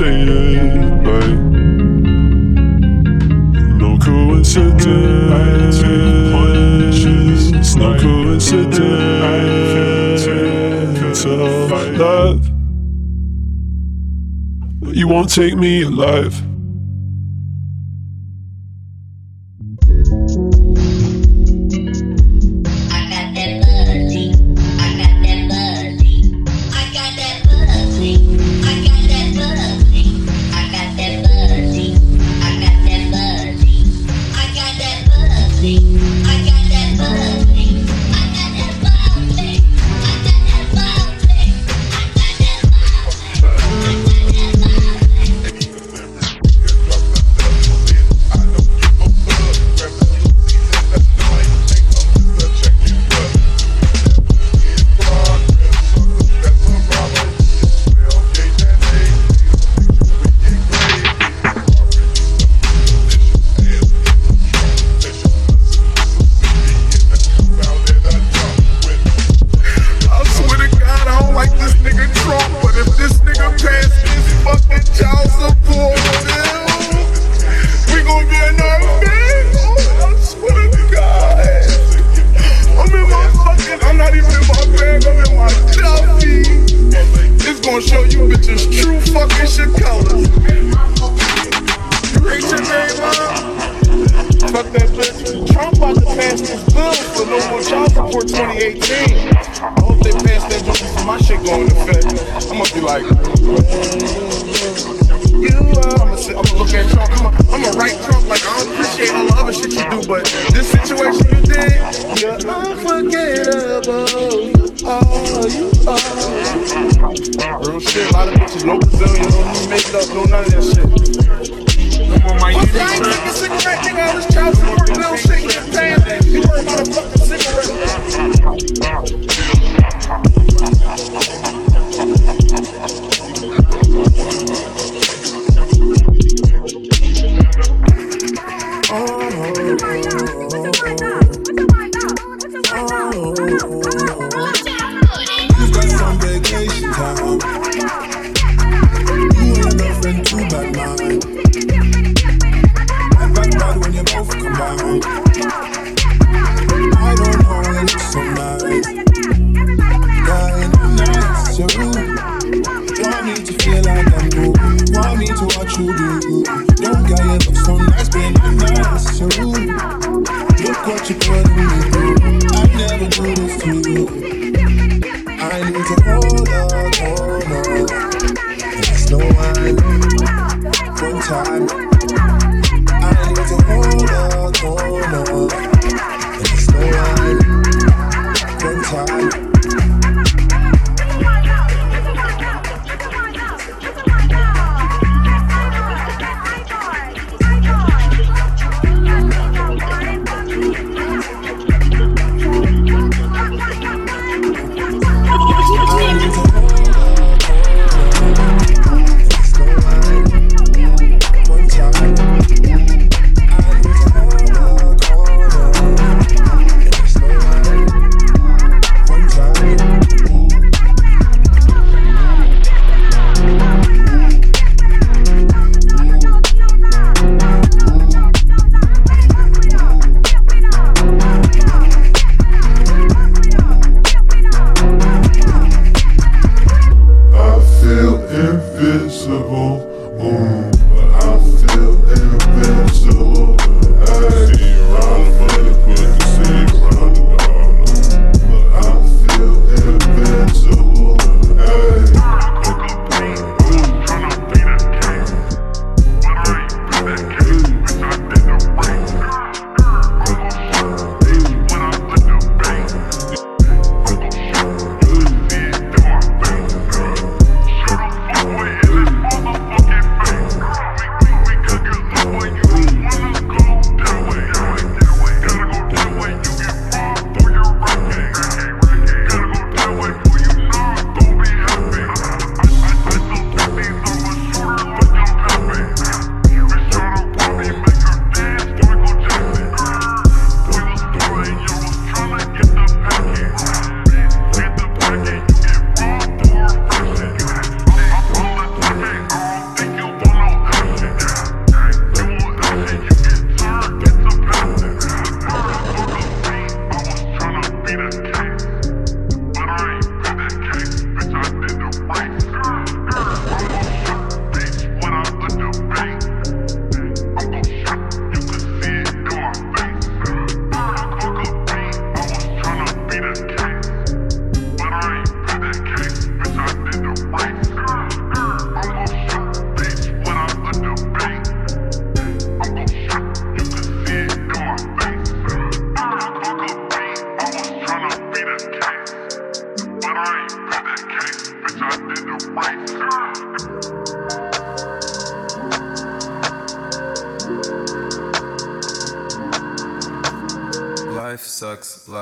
No coincidence. No coincidence You won't take me alive.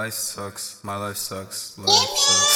Life sucks, my life sucks, life sucks.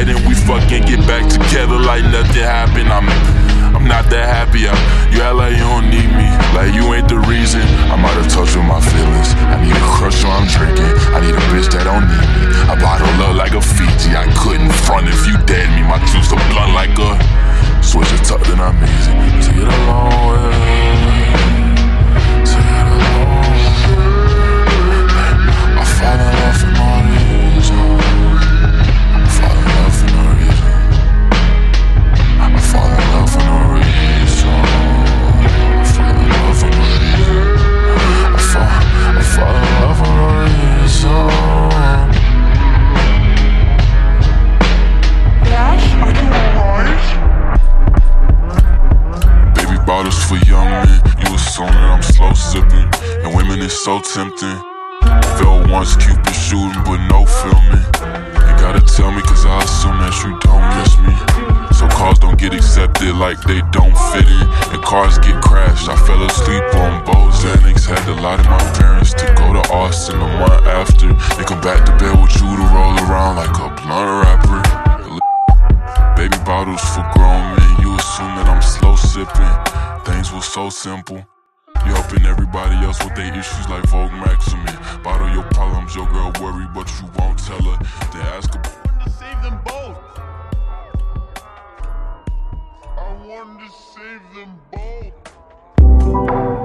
fight and we fucking get back together like nothing happened. I'm, I'm not that happy. I'm, you act like you don't need me, like you ain't the reason. I'm out of touch with my feelings. I need a crush while I'm drinking. I need a bitch that don't need me. I bottle up like a Fiji. I couldn't front if you dead me. My juice a blunt like a switch it tucked and I'm easy. Take it a long way. like they don't fit in. And cars get crashed. I fell asleep on Xanax, Had to lie to my parents to go to Austin a month after. And come back to bed with you to roll around like a blunt wrapper. Baby bottles for grown men. You assume that I'm slow sipping. Things were so simple. You helping everybody else with their issues like Vogue Maximin. Bottle your problems, your girl worry, but you won't tell her. They ask her. Save them both. them both.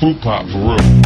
Flute Pop for real.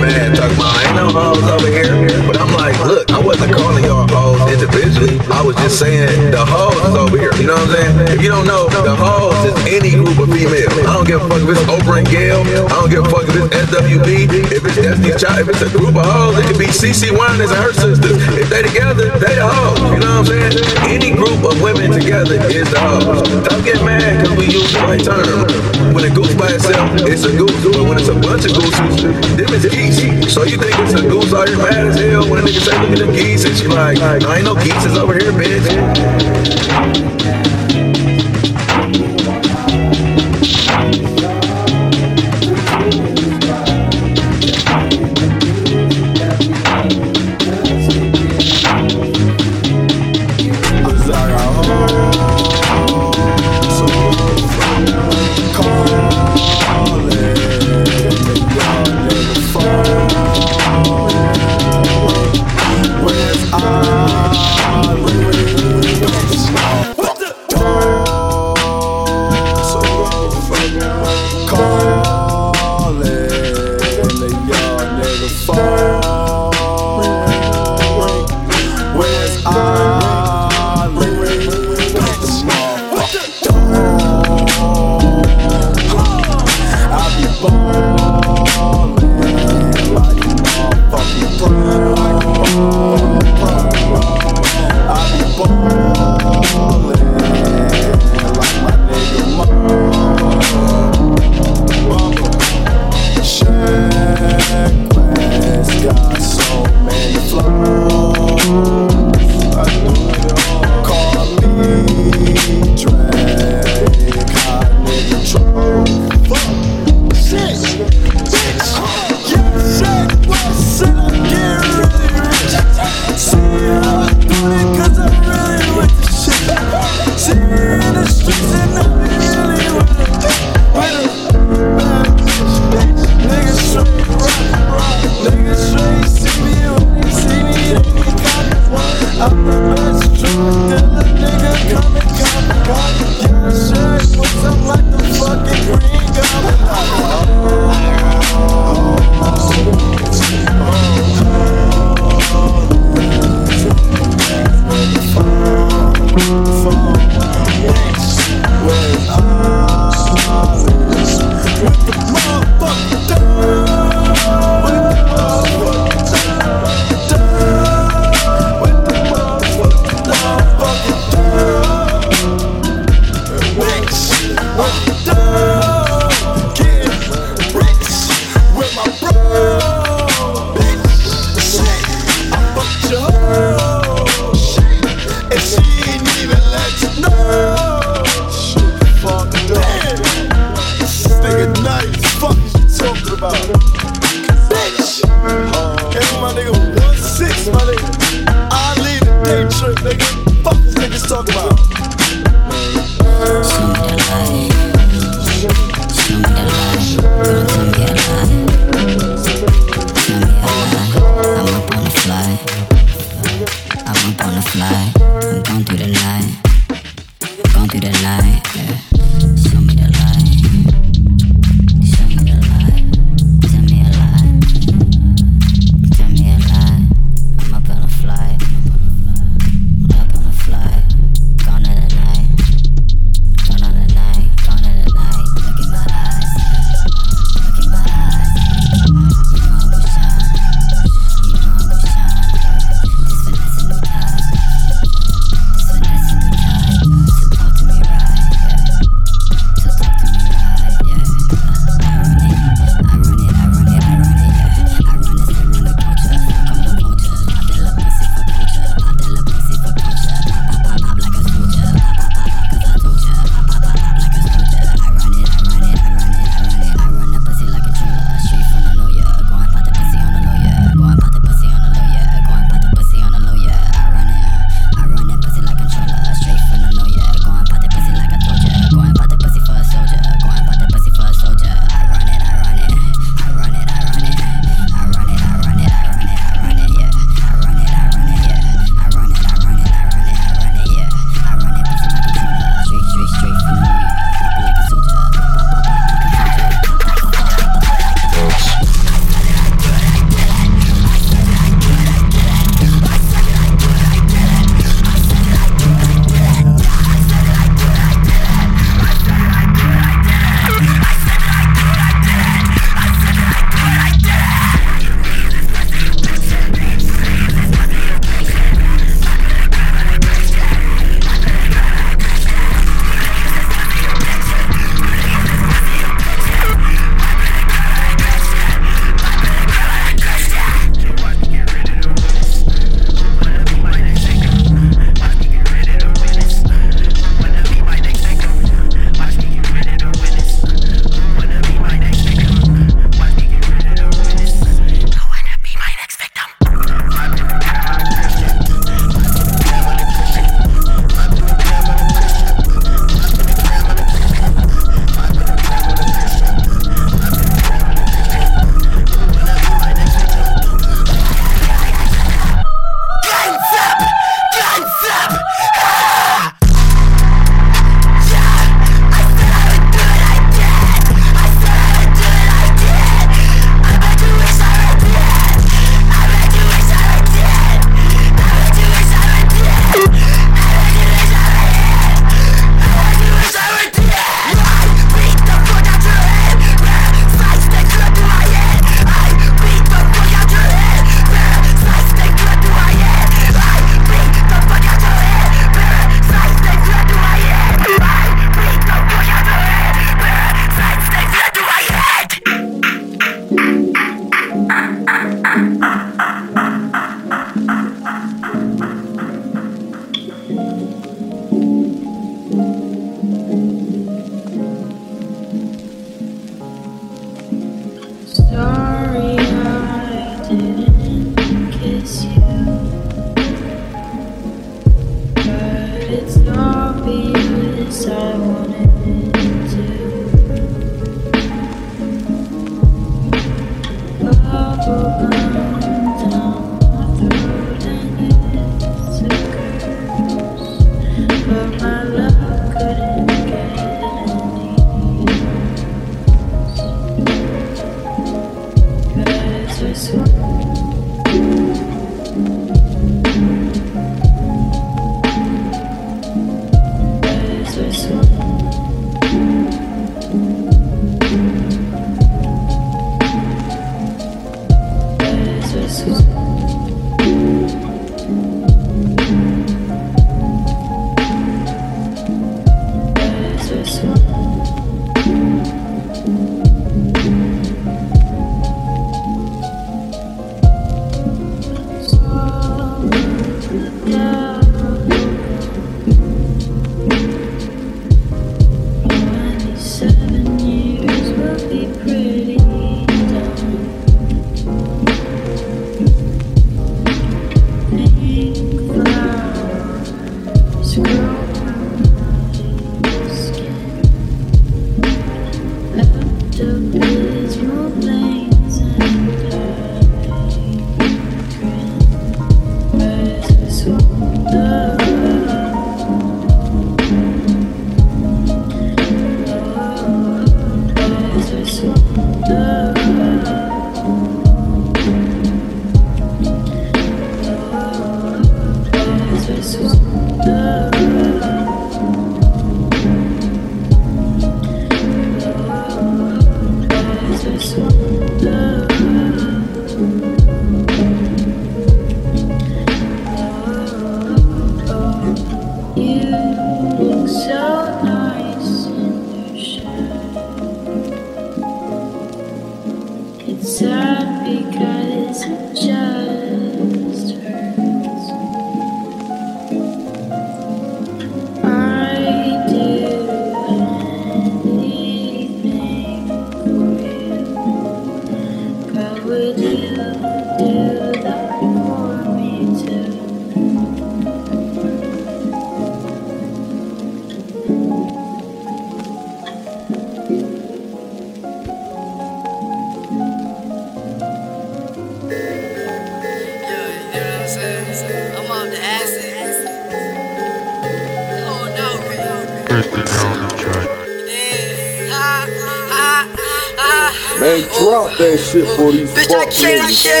That shit for these Bitch, I can't niggas.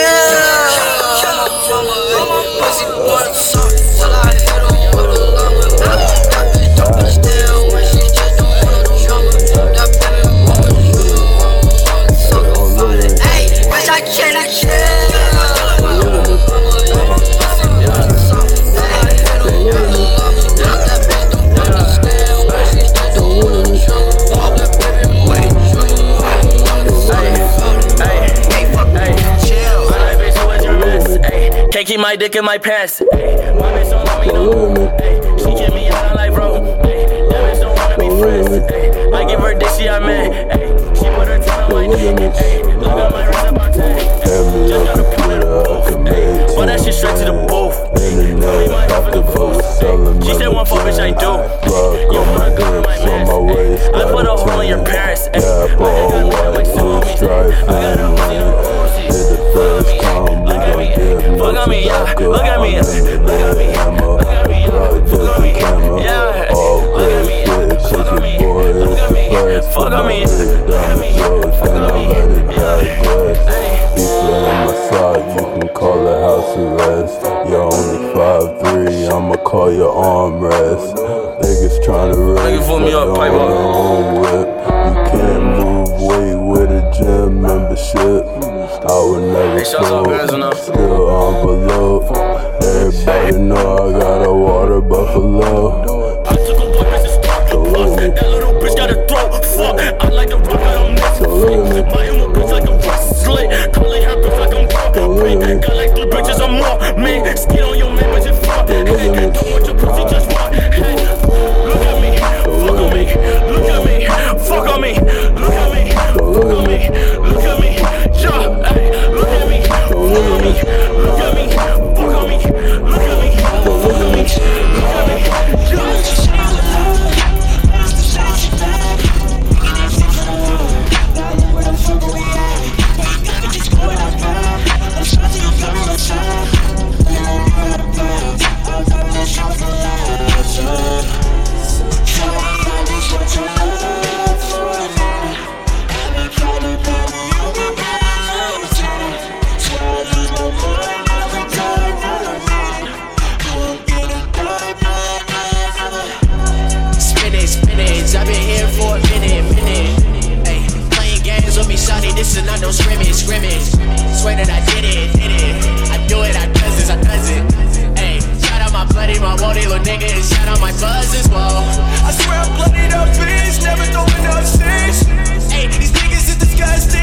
My dick in my pants. My bitch don't let me know. Ay, she keep me out like bro. Ay, that bitch don't wanna be friends. Ay, I give her dick, she a man. Ay, she put her tongue on my dick. Look at my wrist about 10. Hand me your computer, I can make But that shit straight to the booth. Internet, off the boat, selling She said one fuck, bitch, I do. On my on my waist, I put a got hole in your parents. Ay, Gap all white, blue stripe, family. Hit the first time, we gon' give no Look at me, yeah. Look at me. I'm in the bed, hammer, project the camera. All good shit, shake your boy, it's the first. Put my dick down the throat, then I let it digest. Pizza in my sock, you can call it house arrest. You're only 5'3", I'ma call your armrest. Niggas tryna race, pull me but up, pipe up. You can't move weight with a gym membership. I would never Hey, shouts out Benz and fold, up. still envelope. Everybody know I got a water buffalo. Salute me, That little bitch got a throat. Fuck, I like the rock, but I'm next. salute me, Buy him a bitch like a wrestler. Calling her bitch like I'm salute me. Got like three bitches or more. Man, skid on your man, but you fuck. Hey, don't want your pussy, just fuck. Hey, look at me, fuck on me, look at me, fuck on me, look at me, fuck on me, look at me, yeah, look at look at me, look at me, look at me, look at me, look at me. And shout out my buzz as well. I swear I'm bloodied up, bitch, never throwing up six. Hey, these niggas is disgusting,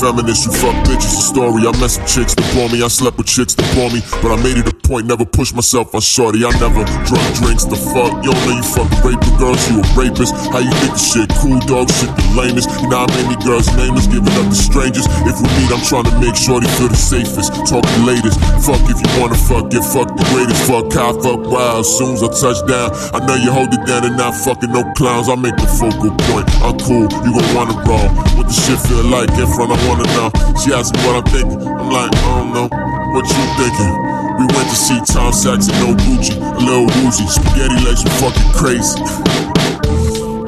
Feminists, you fuck bitches. A story. I met some chicks that bore me, I slept with chicks that bore me. But I made it a point, never push myself on shorty. I never drunk drinks the fuck. Yo, know you fuck raping girls, you a rapist. How you think the shit cool, dog? Shit the lamest. You know how many girls nameless, giving up to strangers. If we meet, I'm trying to make shorty feel the safest. Talk the latest. Fuck if you wanna fuck, get fucked the greatest. Fuck high, fuck wild. Soon as I touch down, I know you hold it down and not fucking no clowns. I make the focal point. I'm cool, you gon' wanna roll. What shit feel like in front, I wanna. She asked me what I'm thinking. I'm like, I don't know. What you thinking? We went to see Tom and no Gucci, a little woozy. Spaghetti legs, you fucking crazy.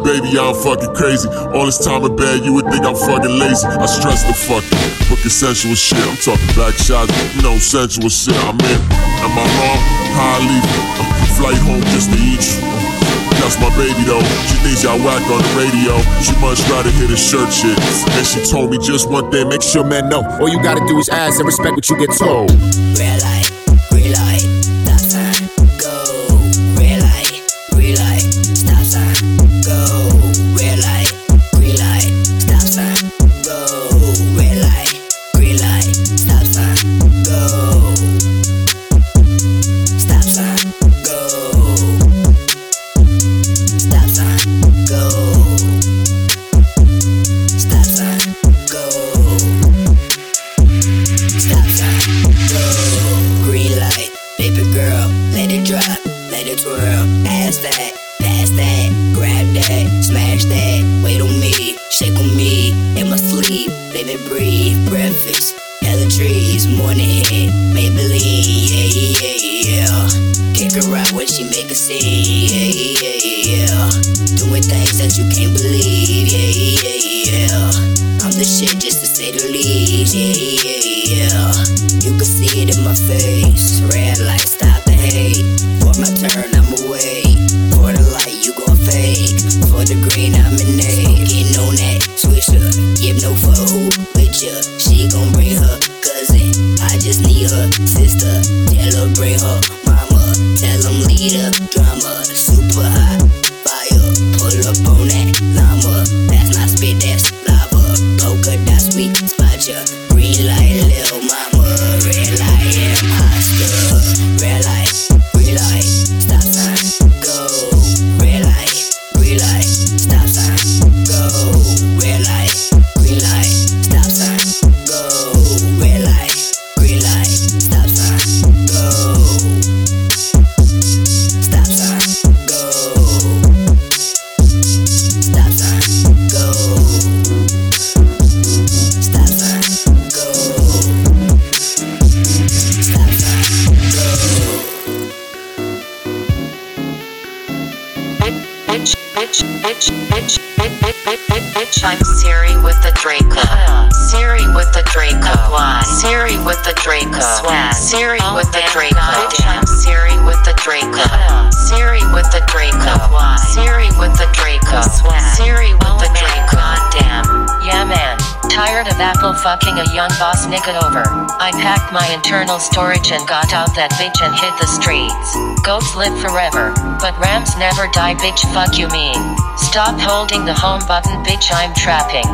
Baby, I'm fucking crazy. All this time in bed, you would think I'm fucking lazy. I stress the fucking, but consensual shit. I'm talking back shots, know, sensual shit. I'm in. Am I wrong? Leave? Uh, flight home just to eat you. That's my baby though. She thinks y'all whack on the radio. She much rather hear the shirt shit. And she told me just one thing: make sure men know. All you gotta do is ask and respect what you get told. Light, that bitch and hit the streets. Goats live forever, but rams never die, bitch. Fuck you mean. Stop holding the home button, bitch. I'm trapping.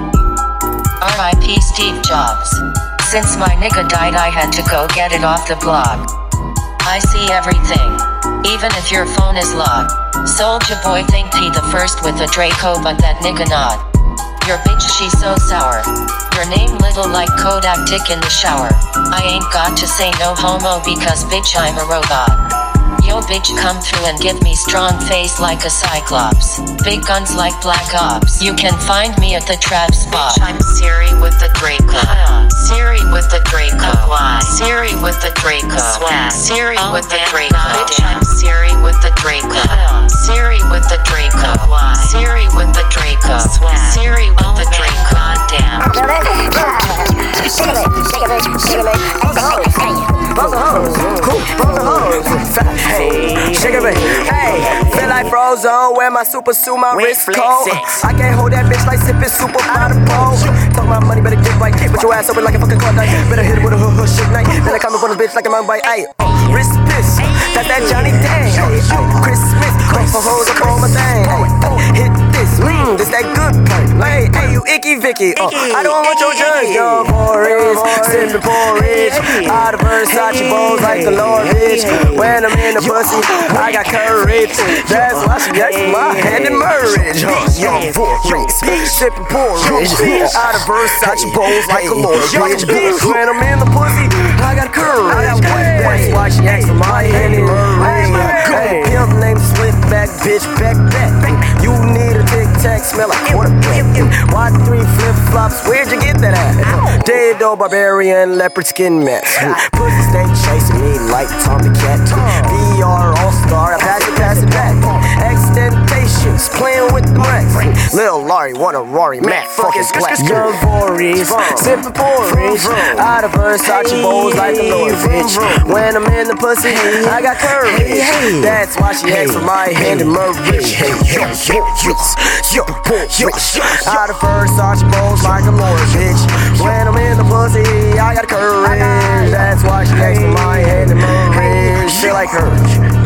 R.I.P. Steve Jobs. Since my nigga died, I had to go get it off the blog. I see everything, even if your phone is locked. Soldier boy think he the first with a Draco, but that nigga not. Your bitch, she so sour. Your name little like Kodak tick in the shower. I ain't got to say no homo because bitch I'm a robot. Yo bitch come through and give me strong face like a cyclops. Big guns like black ops. You can find me at the trap spot. Bitch, I'm Siri with the Draco. Siri with the Draco. Siri with the Draco. Siri with the Draco. Bitch, I'm Siri with the Draco. Siri with the Draco. Siri with the Draco. Siri with the Draco. Damn. Hey, shake it, baby. Hey, feel like Frozone, wear my super suit, my wrist cold. I can't hold that bitch like sipping super by the pole. Talk my money, better get right. Put your ass open like a fucking car night. Better hit it with a hood hood shit night. Better come up on a bitch like a man by eye. Wrist piss, that's that Johnny Dang. Christmas, come for hoes up on my thing. Hit this, mmm, this that good part. Hey, hey, you icky Vicky. Uh, I don't want your judge, young porridge, sipping porridge. Out of Versace bowls like the Lord bitch. When I'm in the pussy, I got courage. That's why she gets my hand in marriage. Young porridge, sipping porridge. Out of Versace bowls like a Lord bitch. When I'm in the pussy, I got courage. That's why she asks for my hand in marriage. Pimp named Slickback, bitch, back, back. You need tac, smell like quarterback. Why three flip flops? Where'd you get that at? Dead old barbarian, leopard skin mess. Pussy stay chasing me like Tom Cat. VR All Star, I pass it, pass it back. Extentations, playing with the racks. Lil Larry, want a Rory Mac, fucking black. Young Voorhees, sipping porridge. Out of Versace bowls like a Lord bitch. When I'm in the pussy, I got courage. That's why she asks for my hand in yo, yo, Out of Versace bowls like a Lord bitch. When I'm in the pussy, I got courage. That's why she asks for my hand in marriage. Feel like courage.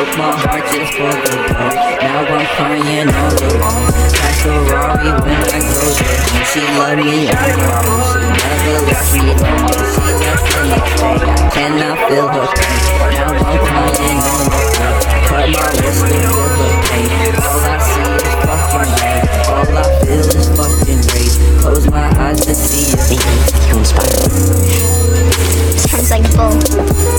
Broke my heart just for the blow Now I'm crying all alone. That Ferrari when I go there. She loved me like my own She never left me alone. She left me alone. Can I feel her pain? Now I'm crying on the floor Cut my wrist and feel the pain. All I see is fucking hate All I feel is fucking hate Close my eyes to see your face. You inspire me. Sounds like bull.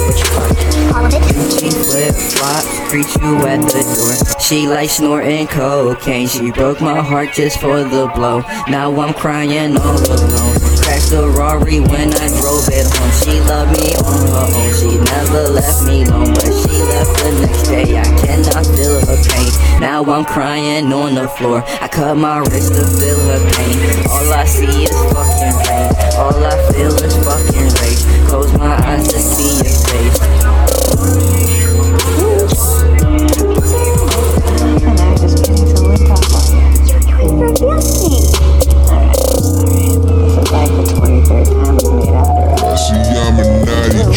Which part? All of it. She flip flop, greet you at the door. She like snorting cocaine. She broke my heart just for the blow. Now I'm crying all alone. Crashed the Rari when I drove it home. She loved me on her own. She never left me alone, but she left the next day. I cannot feel her pain. Now I'm crying on the floor. I cut my wrist to feel her pain. All I see is fucking rain. All I feel is fucking rage. Close my eyes to see your face.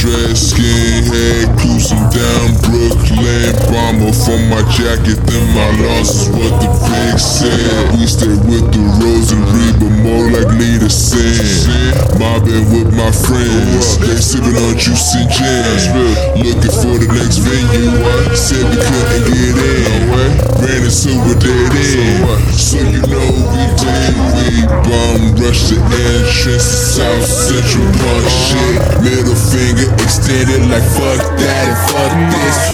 Dress, skinhead, cruising down Brooklyn. Bomber for my jacket, then my loss is what the fix said. We stay with the rosary, but more likely to sin. Mobbing with my friends, they sipping on and gin. Looking for the next venue, said we couldn't get in. Ran into a dead end, so you know we did. We bum rushed the entrance to South Central Park shit. Middle finger extended like fuck that and fuck this.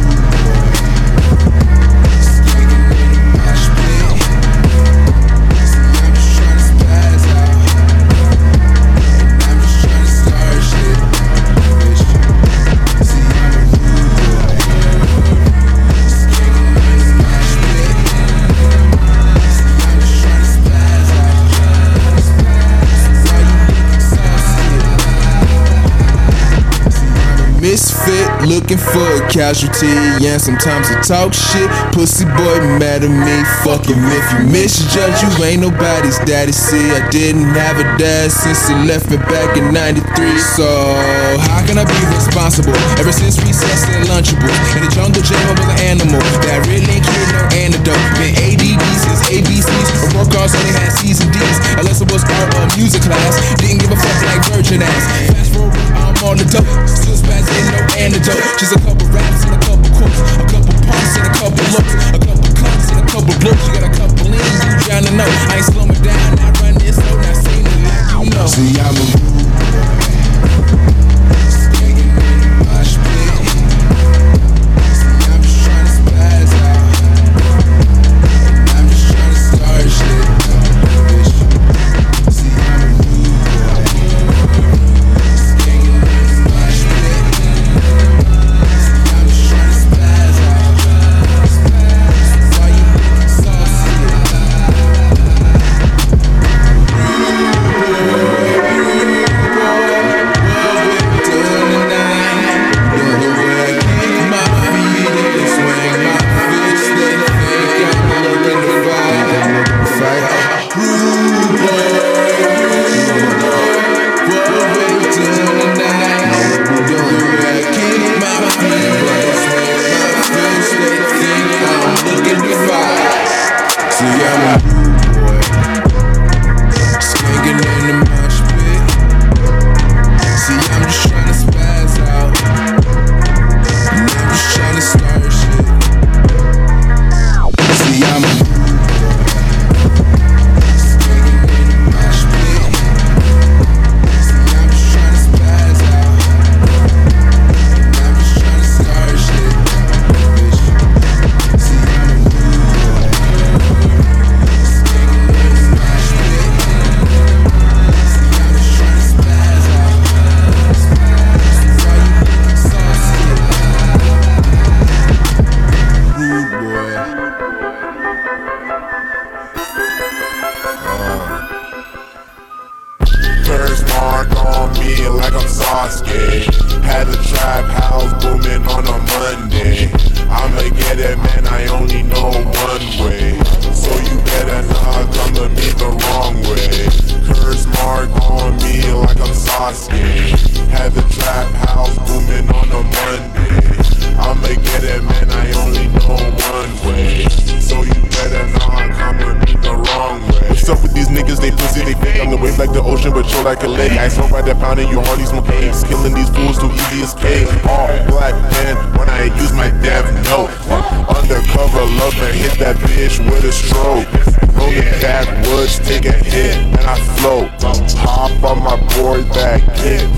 Misfit, looking for a casualty. And sometimes I talk shit. Pussy boy mad at me. Fuck him if you misjudge, you ain't nobody's daddy. See, I didn't have a dad since he left me back in 93. So, how can I be responsible? Ever since recess and Lunchables. In the jungle gym, I was an animal. That really ain't cured no antidote. Been ADD since ABCs. Report cards only had C's and D's. Unless it was art or music class. Didn't give a fuck like virgin ass. Fast forward, on the dope. Still spazzing, no antidote. Just a couple raps and a couple quotes. A couple pumps and a couple looks. A couple cuts and a couple blokes. You got a couple in, you to know. I ain't slowing down, I run this slow. Now sing it you know. See, I'm a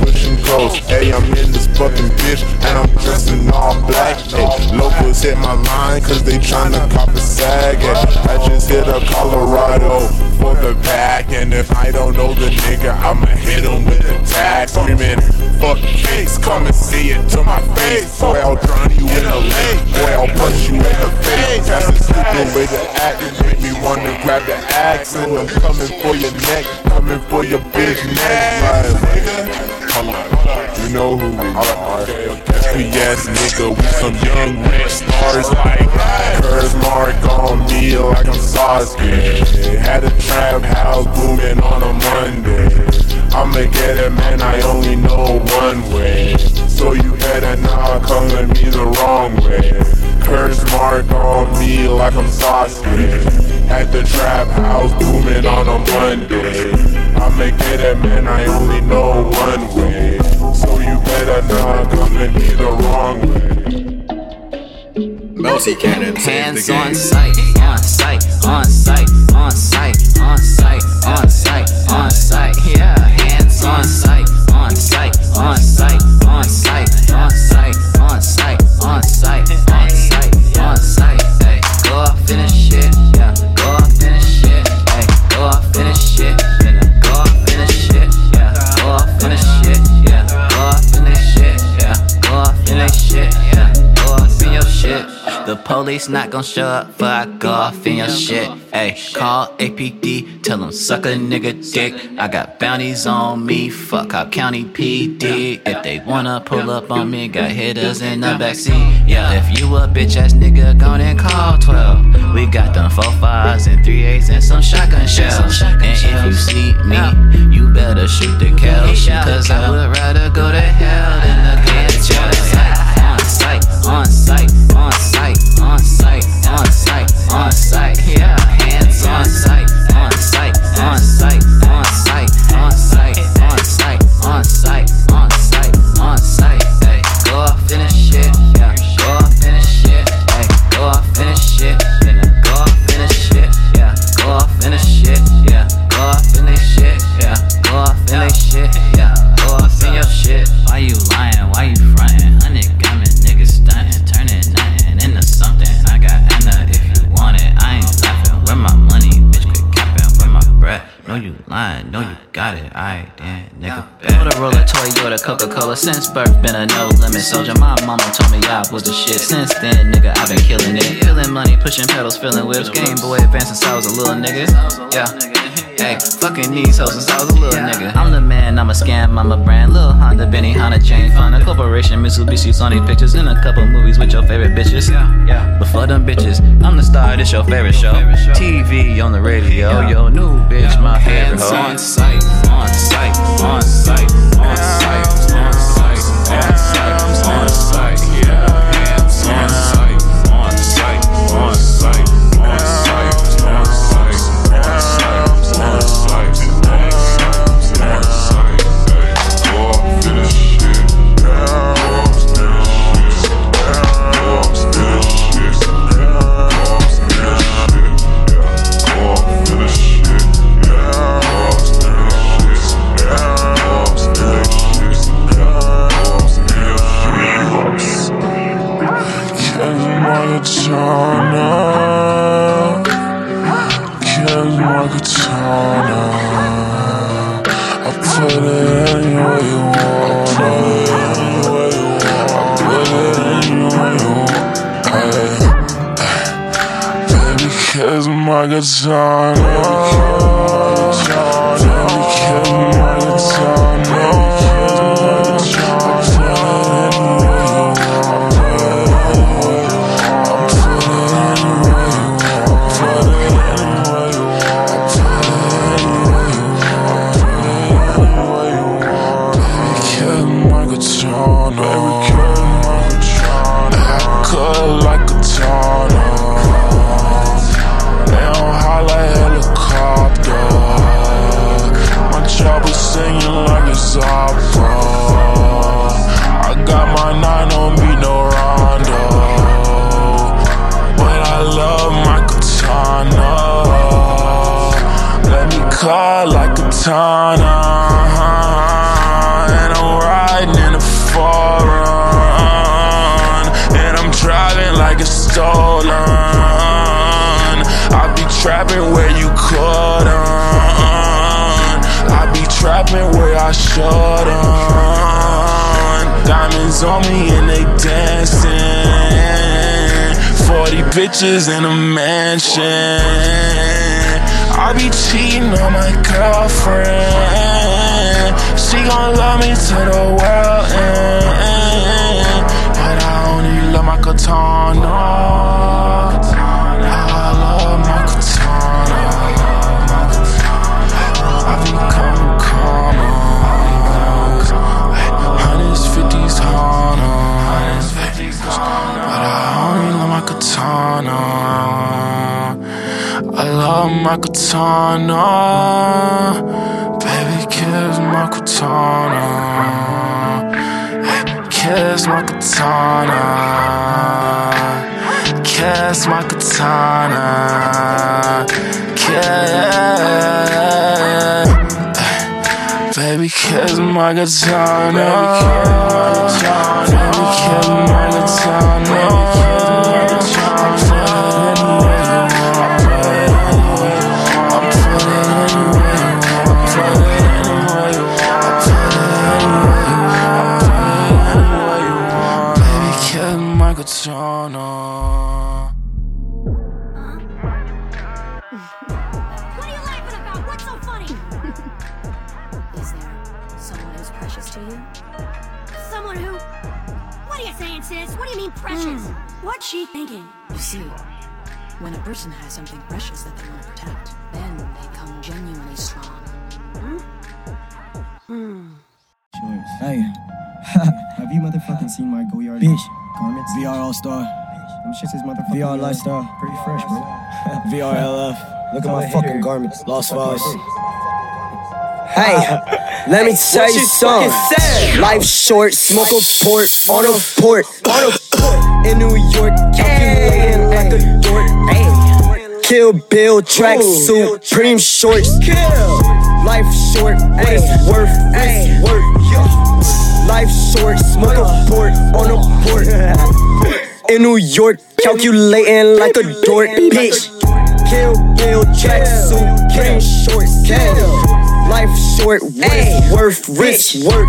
pushing close. Hey, I'm in this fucking bitch, and I'm dressed in all black. Hey, locals hit my line, cause they tryna cop a sag. Hey, I just hit a Colorado for the back, and if I don't know the nigga, I'ma hit him with the tag. Screaming, fuck cakes, come and see it to my face. Boy, I'll drown you in a lake. Boy, I'll punch you in the face. That's a stupid way to act. It Make me wanna grab the axe, and I'm coming for your neck, coming for your bitch neck. Come on, you know who we are. SPS nigga, we some young rich stars like Curse mark on me like I'm Sasuke. Had a trap house booming on a Monday. I'ma get it, man. I only know one way. So you better not come at me the wrong way. Curse mark on me like I'm Sasuke. At the trap house booming on a Monday. I'ma get it, man. I only know one way. So you better not come at me the wrong way. Melty Cannon Hands on sight, on sight, on sight, on sight, on sight, on sight, on sight. Yeah, hands on sight, police not gon' show up go off in your shit. Ayy, call APD, tell them suck a nigga dick. I got bounties on me, fuck Cobb County PD. If they wanna pull up on me, got hitters in the backseat. Yeah, if you a bitch ass nigga, go and call 12. We got them 4 5s and 3 8s and some shotgun shells. And if you see me, you better shoot the cows. Cause I would rather go to hell than to get jail. On sight, on sight, on sight, yeah. Hands on sight, Since birth, been a no limit soldier. My mama told me I was the shit. Since then, nigga, I've been killing it. Feeling money, pushing pedals, feeling whips. Game Boy Advance since I was a little nigga. Yeah. Hey, fucking these hoes since I was a little nigga. I'm the man, I'm a scam, I'm a brand. Lil Honda, Benny, Honda, Jane Fonda, Corporation, Mitsubishi, Sony Pictures, in a couple movies with your favorite bitches. Yeah, yeah. But for them bitches, I'm the star, this your favorite show. TV on the radio, yo, new bitch, my favorite hoe. On sight, on sight, on sight, on sight, on me and they dancing. 40 bitches in a mansion. I be cheating on my girlfriend. She gon' love me to the world end. But I only love my katana. Kiss my katana. Baby, kiss my katana. Something precious that they want to protect, then they come genuinely strong. Hmm. Shorts. Hey, have you motherfucking seen my Goyard Bitch. garments? VR All Star. Them shits is motherfucking VR Lifestyle. Pretty fresh, bro. VR LF. Look at my fucking garments. Lost Files. Hey, let me tell you something. Life short, smoke a port on a port, on a port in New York, calculating like a dork. Kill Bill track suit, supreme shorts. Kill. Life short, what's worth, what's worth. Life short, smoke a port on a port in New York, calculating like a dork, bitch. Kill Bill track suit, supreme shorts. Kill. Life short, what's worth, rich work.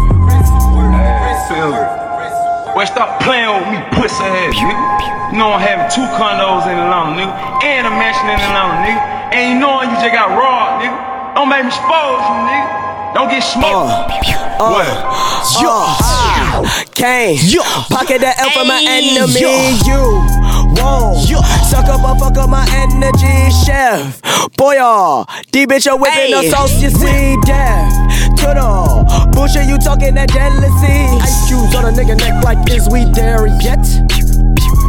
Well, stop playing with me, pussy ass nigga. You know I'm having two condos in Atlanta, nigga, and a mansion in Atlanta, nigga. And you know you just got robbed, nigga. Don't make me expose you, nigga. Don't get smoked. what? Uh, Kane, pocket the L from my enemy. You won't suck up or fuck up my energy, chef. Boy, uh, D bitch, you're whipping the sauce, you see death. To the bullshit, you talking that jealousy. Ice cubes on a nigga neck like, is we there yet?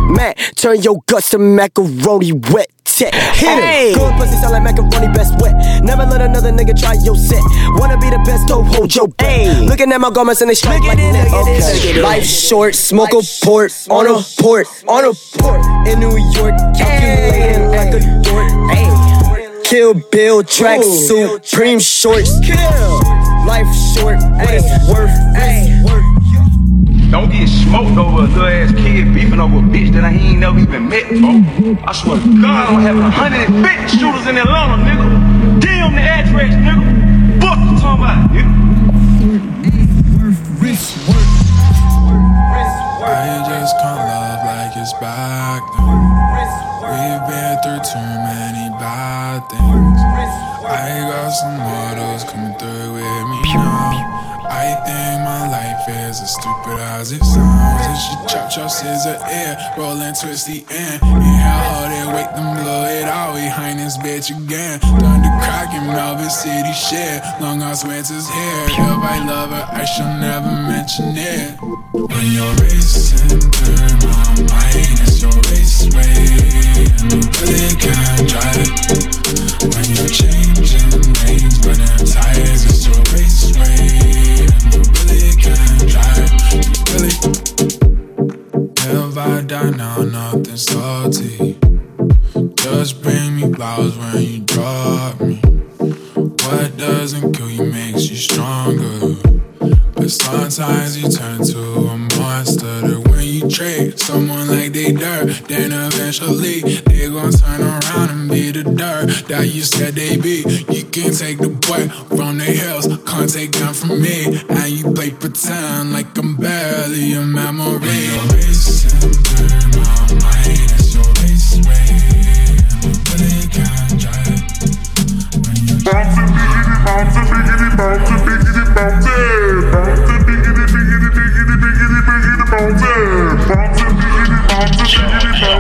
Man, turn your guts to macaroni wet. Hit Hey. it. Good pussy sound like macaroni best wet. Never let another nigga try your set. Wanna be the best, go hold your breath. Looking at my garments and they strike like net. Okay. Life short, smoke a port on a port on a port in New York, calculating like a dork. Kill Bill track suit, supreme shorts. Kill. Life short, worth, what's worth. Don't get smoked over a good ass kid beefing over a bitch that I ain't never even met, bro. I swear to God, I'm having 150 shooters in Atlanta, nigga. Damn the address, nigga. Fuck you talking about, nigga. I just can't love like it's back. We've been through too many bad things. I got some models coming through with me now. I think my life is as stupid as it sounds. It should chop chop scissor air, roll and twist the end. Inhale all that weight, then blow it out behind this bitch again. Thunder cracking, Melbourne City shit. Long ass. If I love her, I shall never mention it. When you're racing through my mind, it's your raceway. And really can't drive it. When you're changing lanes, burning tires, it's your raceway. And you really really. If I die now, nothing salty. Just bring me flowers when you drop me. What doesn't kill you makes you stronger. But sometimes you turn to a monster. That when you treat someone like they dirt, then eventually they gon' turn around and be the dirt that you said they be. You can't take the boy from the hills, can't take down from me. And you play pretend like I'm barely a memory. You're racing through my mind, it's your raceway. Nobody can drive. Bounce, biggity, bounce, biggity, bounce, biggity, bounce.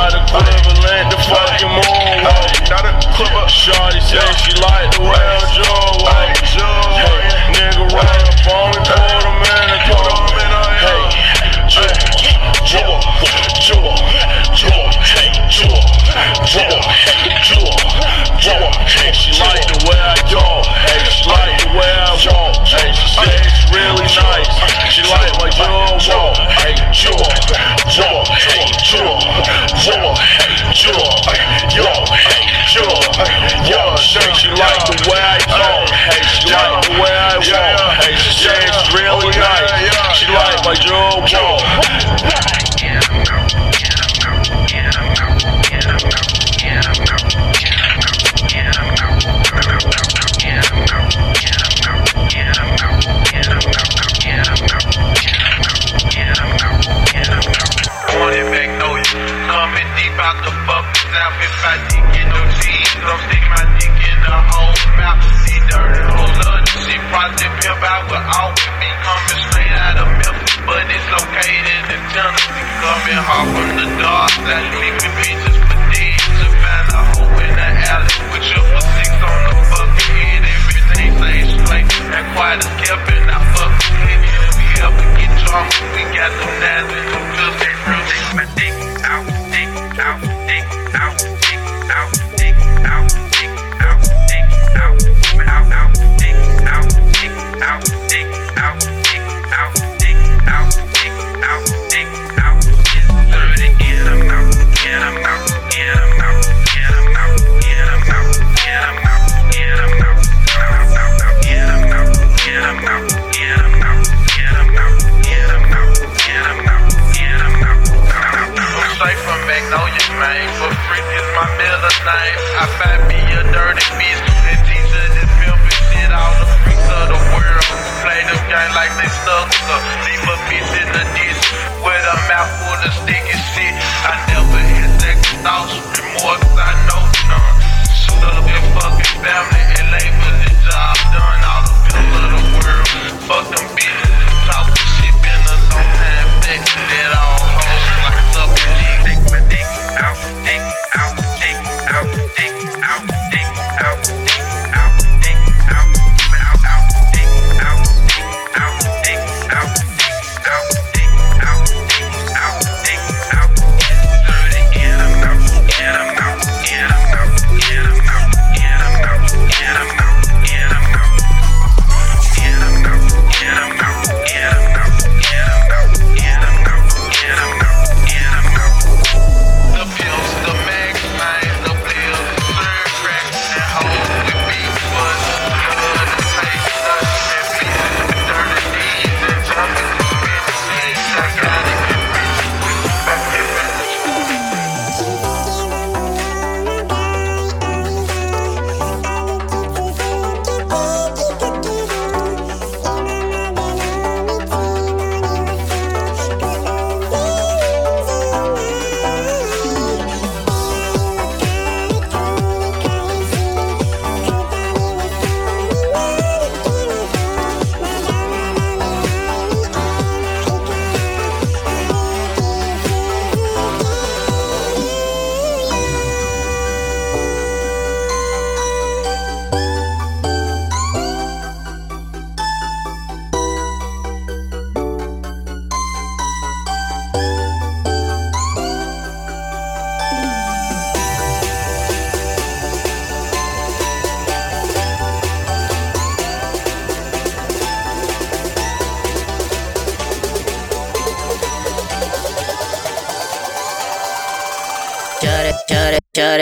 not equivalent to fucking moonwalk. Not a clipper. Shorty say she like the way I'm jaw walk. Nigga, rap on me,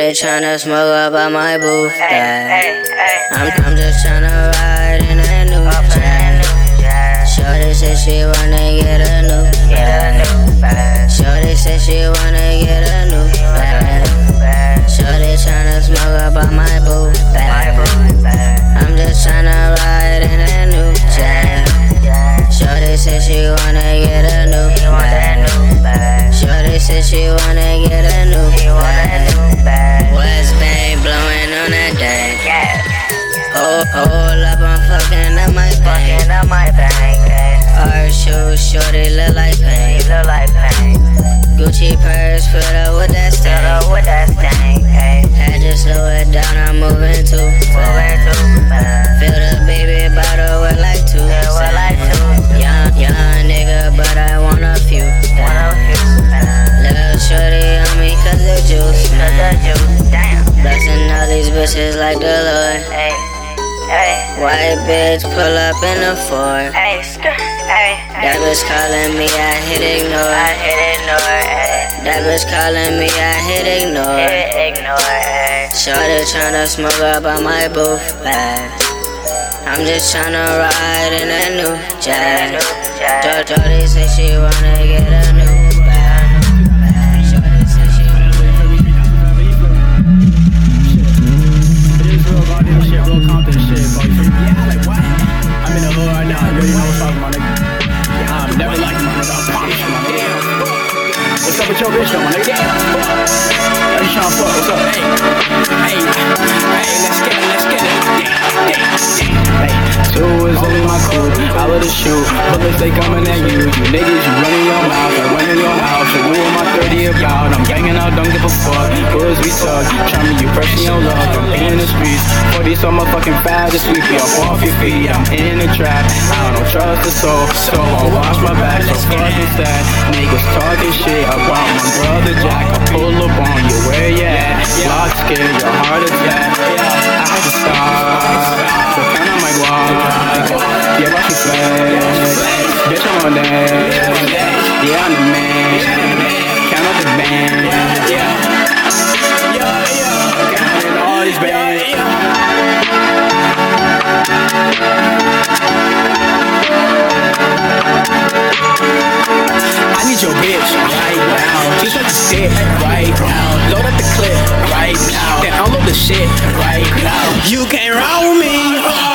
Shorty tryna smoke up at my booth. Yeah. I'm, I'm just tryna ride in a new jet. Shorty said she wanna get a new bag. Shorty said she wanna get a new bag. Shorty tryna smoke up at my booth. I'm just tryna ride in a new jet. Shorty said she wanna get a new bag. Shorty said she wanna get a new bag. West Bay blowing on that day. Hold, hold up, I'm fucking up my bang. up my bang. Our shoes, shorty look like pain. Look like pain. Gucci purse, put up with that stain. Put up with that stain. Had to slow it down, I'm moving too fast. Fill the baby bottle with like two. With like two. Young, young nigga, but I want a few. Want a few. Little shorty on me cause the juice, man. Blessing all these bitches like the Lord. Hey. Hey. White bitch pull up in a Ford. That bitch calling me, I hit ignore. I hit ignore. That bitch calling me, I hit ignore. ignore. Shorty tryna smoke up on my booth bag. I'm just tryna ride in a new jet. Jody said she wanna so motherfucking fast this week. Be up off your feet. I'm in the trap. I don't trust the soul. So I'll watch my back. So fucking sad. Niggas talking shit about my brother Jack. I pull up on you. Where you at? Block scared, your heart attack. I had to stop. So count on my guap. Yeah, watch me flex. Bitch, I'm on that. Yeah, I'm the man. Count up the band. Yeah. Counting all these bands. I need your bitch right now. Just right now. Load up the clip right now. Then the shit right now. You can't roll me.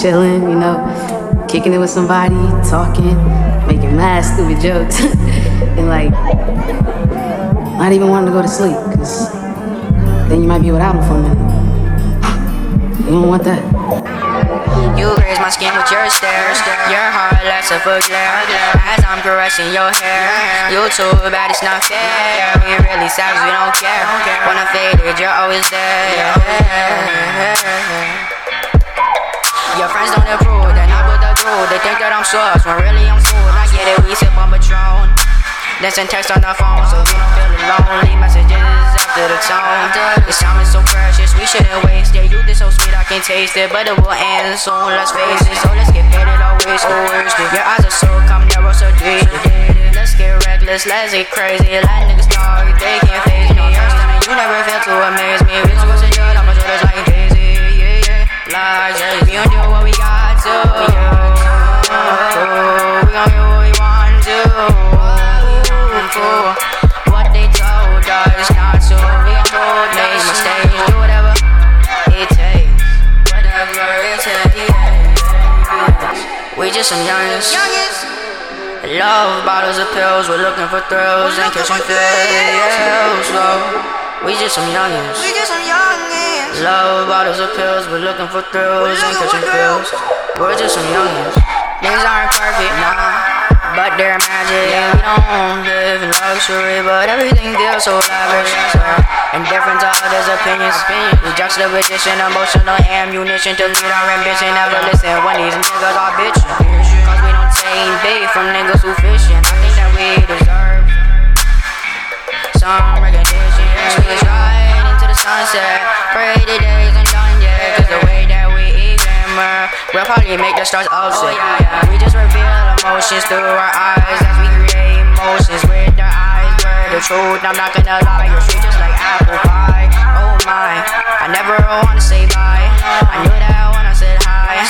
Chilling, you know, kicking it with somebody, talking, making mad stupid jokes, and like not even wanting to go to sleep, cause then you might be without them for a minute. You don't want that. You graze my skin with your stare. Your heart likes a full glare. As I'm caressing your hair. You too bad, it's not fair. We really savage, we don't care. When I'm faded, you're always there. Groove. They think that I'm sus, when really I'm cool. I get it, we sip on Patron. Send text on the phone, so we don't feel alone. Leave messages after the tone. This time is so precious, we shouldn't waste it. Youth is so sweet, I can taste it, but it will end soon. Let's face it, so let's get faded always. Always Your eyes are so calm, narrow, so deep. Let's get reckless, let's get crazy. Let niggas know they can't face me. You never fail to amaze me. Bitch, what's it good? I'ma shoulders like Daisy. Yeah, yeah. Like, yeah, we fool. What they told us not to be told. Make mistakes, do whatever it takes. Whatever it takes. We just some youngins. Love bottles of pills, we're looking for thrills and catching. So we just some youngins. We just some youngins. Love bottles of pills, we're looking for thrills and catching feels. We're just some youngins. Things aren't perfect, nah, but they're magic. We don't live in luxury, but everything feels so lavish. So, indifferent to others' opinions. We juxtaposition, emotional ammunition to feed our ambition. Never listen when these niggas are bitching. Cause we don't take bait from niggas who fishing. I think that we deserve some recognition. Squeeze right into the sunset. Pray the days ain't done yet. Cause the we glimmer will probably make the stars upset. Oh, we just reveal emotions through our eyes as we create emotions with our eyes. Where the truth, I'm not gonna lie. You're sweet just like apple pie. Oh my, I never wanna say bye. I knew that when I said hi.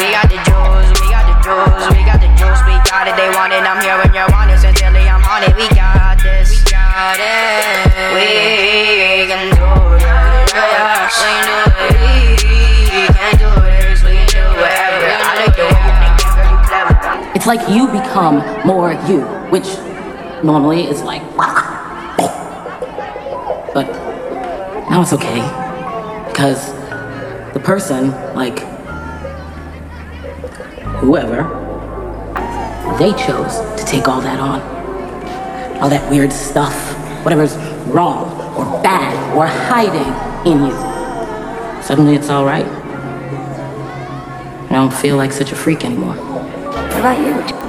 We got the juice, we got the juice, we got the juice, we got it. They want it, I'm here when you want it. Sincerely, I'm on it. We got this, we got it. We can do this, yeah. We can do it. We can do this, we can. I like the way you think, girl, you clever. It's like you become more you, which normally is like. But now it's okay. Because the person, like whoever, they chose to take all that on. All that weird stuff, whatever's wrong or bad or hiding in you. Suddenly it's alright. I don't feel like such a freak anymore. What about you?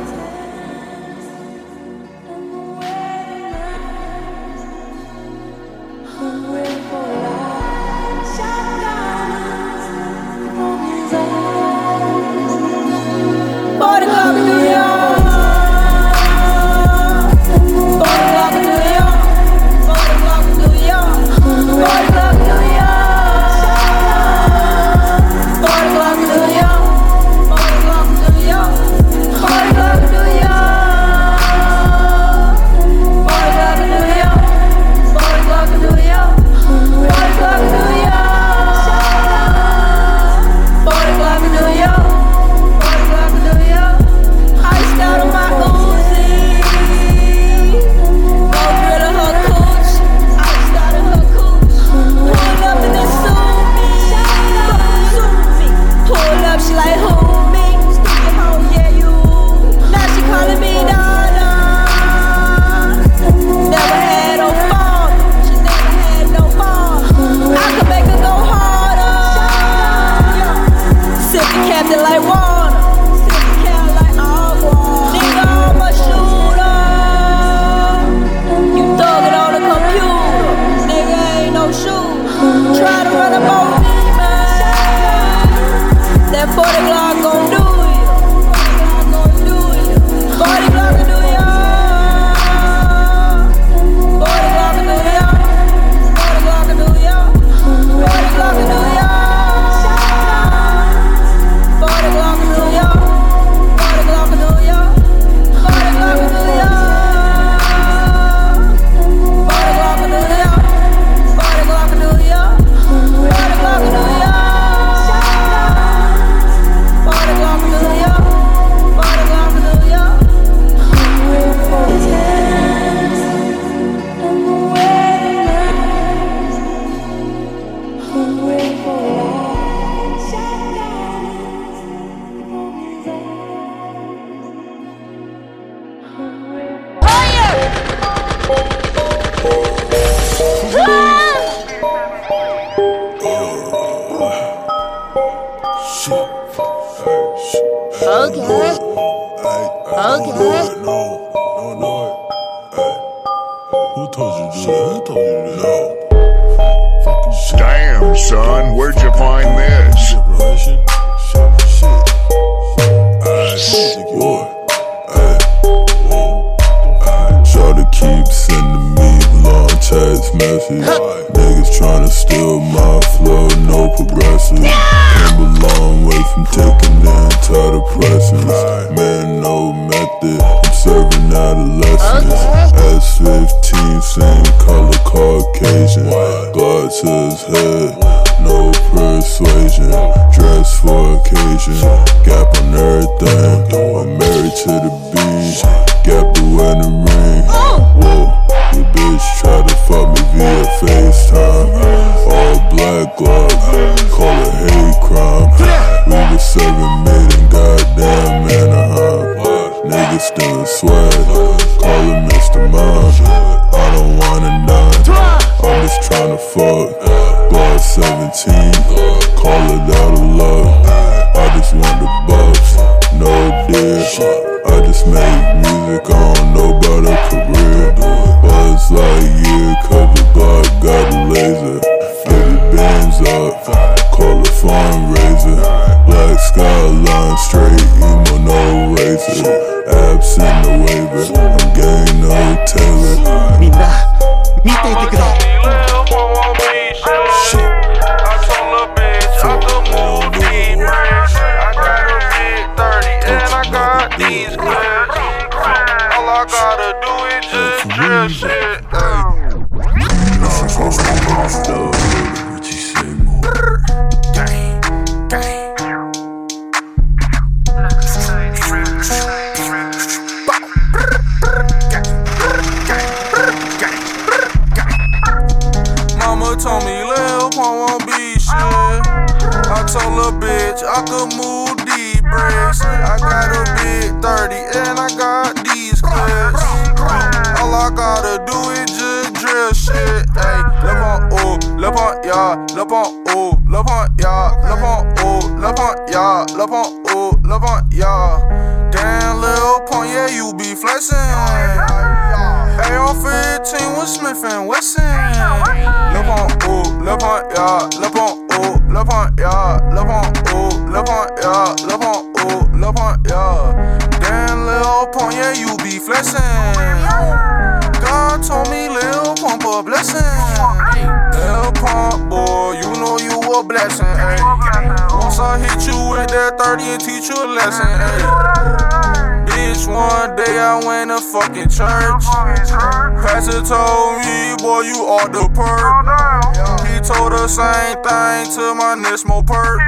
bitch more perk.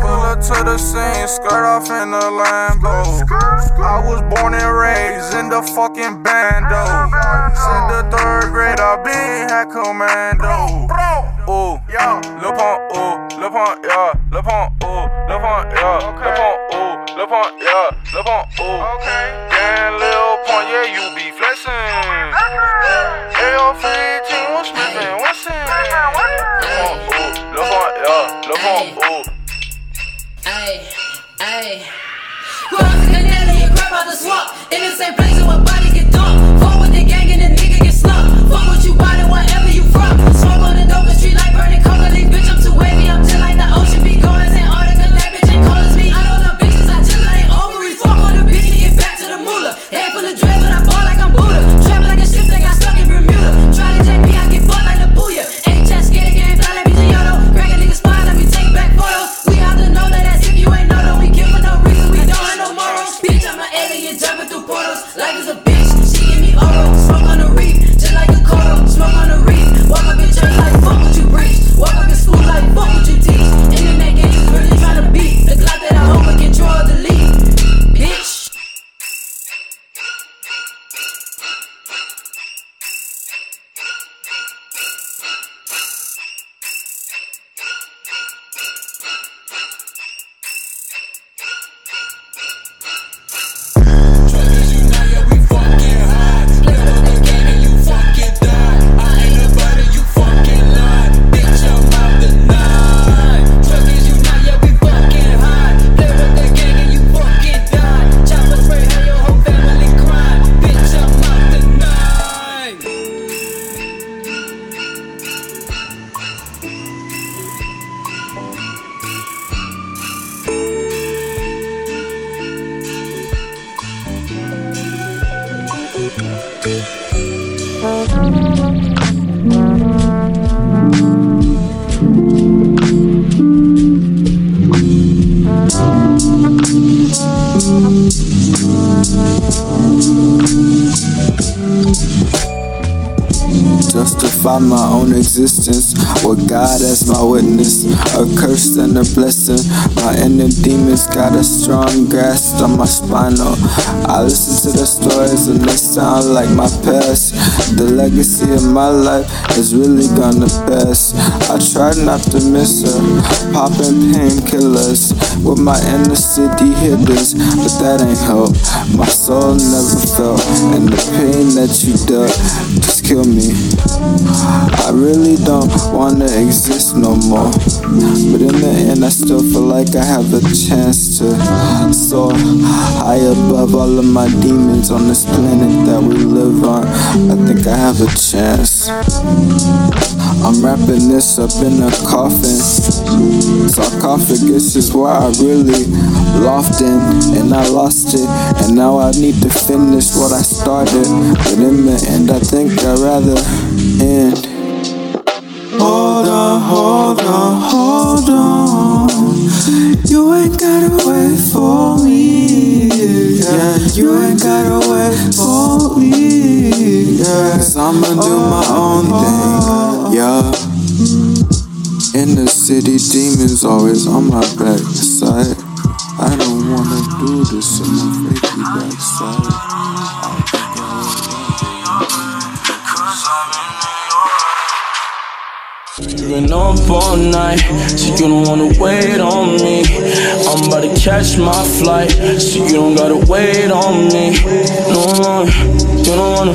Pull up to the scene, skirt off in the Lambo. I was born and raised in the fucking bando. Since the third grade, I been had command. a blessing. My inner demons got a strong grasp on my spinal. I listen to the stories and they sound like my past. The legacy of my life is really gonna pass. I try not to miss her, popping painkillers with my inner city hitters, but that ain't help. My soul never felt, and the pain that you dealt kill me. I really don't wanna exist no more. But in the end, I still feel like I have a chance to soar high above all of my demons on this planet that we live on. I think I have a chance. I'm wrapping this up in a coffin. Sarcophagus is where I really loft in, and I lost it. And now I need to finish what I started. But in the end, I think I'd rather end. Hold on, hold on, hold on. You ain't gotta wait for me. Yeah, you ain't gotta wait for me. Yeah, cause I'ma do my own thing. Yeah. In the city, demons always on my backside. I don't wanna do this in my freaky backside. Been up all night, so you don't wanna wait on me. I'm about to catch my flight, so you don't gotta wait on me. No more, you don't wanna,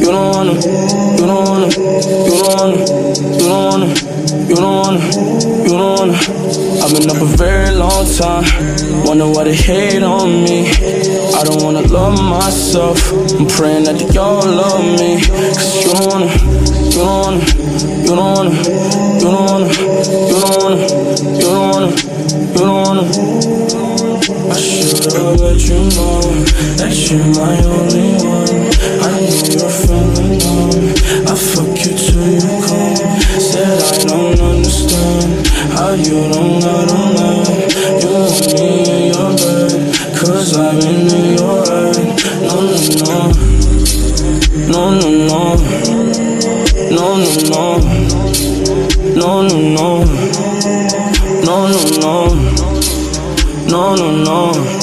you don't wanna, you don't wanna, you don't wanna, you don't wanna, you don't wanna, you don't wanna. I've been up a very long time, wonder why they hate on me. I don't wanna love myself, I'm praying that they all love me. Cause you don't wanna, you don't wanna, you don't wanna, you don't wanna, you don't wanna, you don't wanna, you don't wanna. I should've let you know that you're my only one. I know you're feeling numb. I fuck you till you How you don't know, don't know You want me in your bed Cause I'm in your head No, no, no No, no, no No, no, no No, no, no No, no, no No, no, no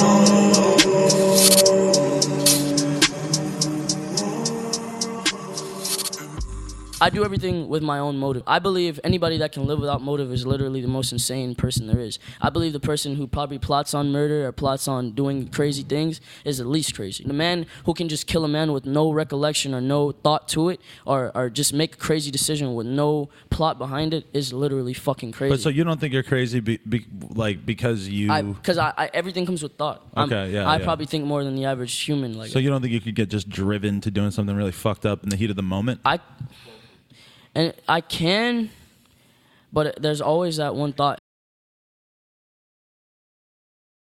I do everything with my own motive. I believe anybody that can live without motive is literally the most insane person there is. I believe the person who probably plots on murder or plots on doing crazy things is the least crazy. The man who can just kill a man with no recollection or no thought to it or, or just make a crazy decision with no plot behind it is literally fucking crazy. But so you don't think you're crazy, be, be, like because you? because I, I, everything comes with thought. I'm- Okay, yeah, I yeah. probably think more than the average human. Like so you don't think you could get just driven to doing something really fucked up in the heat of the moment? I and I can, but there's always that one thought